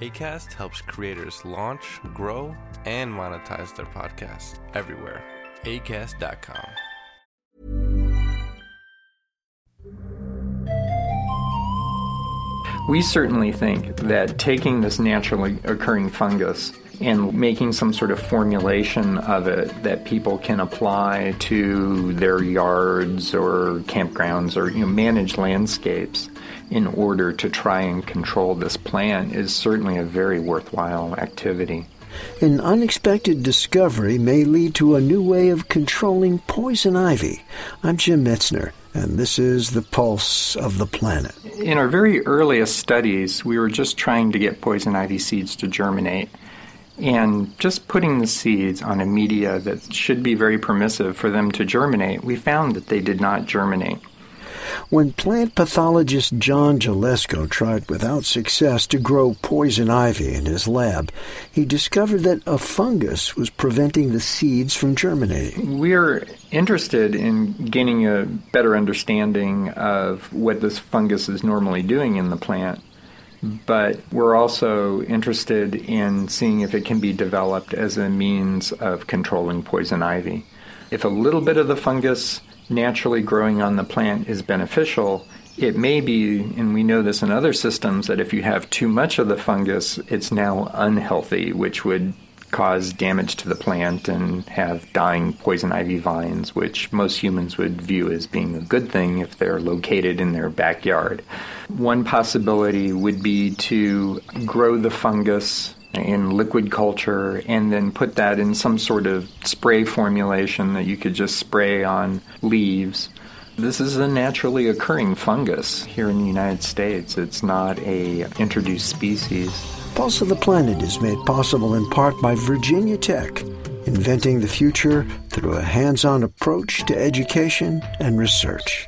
ACAST helps creators launch, grow, and monetize their podcasts everywhere. ACAST.com. We certainly think that taking this naturally occurring fungus and making some sort of formulation of it that people can apply to their yards or campgrounds or you know, manage landscapes in order to try and control this plant is certainly a very worthwhile activity. An unexpected discovery may lead to a new way of controlling poison ivy. I'm Jim Metzner, and this is the pulse of the planet. In our very earliest studies, we were just trying to get poison ivy seeds to germinate. And just putting the seeds on a media that should be very permissive for them to germinate, we found that they did not germinate. When plant pathologist John Jelesko tried without success to grow poison ivy in his lab, he discovered that a fungus was preventing the seeds from germinating. We're interested in gaining a better understanding of what this fungus is normally doing in the plant but we're also interested in seeing if it can be developed as a means of controlling poison ivy. If a little bit of the fungus naturally growing on the plant is beneficial, it may be, and we know this in other systems, that if you have too much of the fungus, it's now unhealthy, which would cause damage to the plant and have dying poison ivy vines, which most humans would view as being a good thing if they're located in their backyard. One possibility would be to grow the fungus in liquid culture and then put that in some sort of spray formulation that you could just spray on leaves. This is a naturally occurring fungus here in the United States. It's not a introduced species. Pulse of the Planet is made possible in part by Virginia Tech, inventing the future through a hands-on approach to education and research.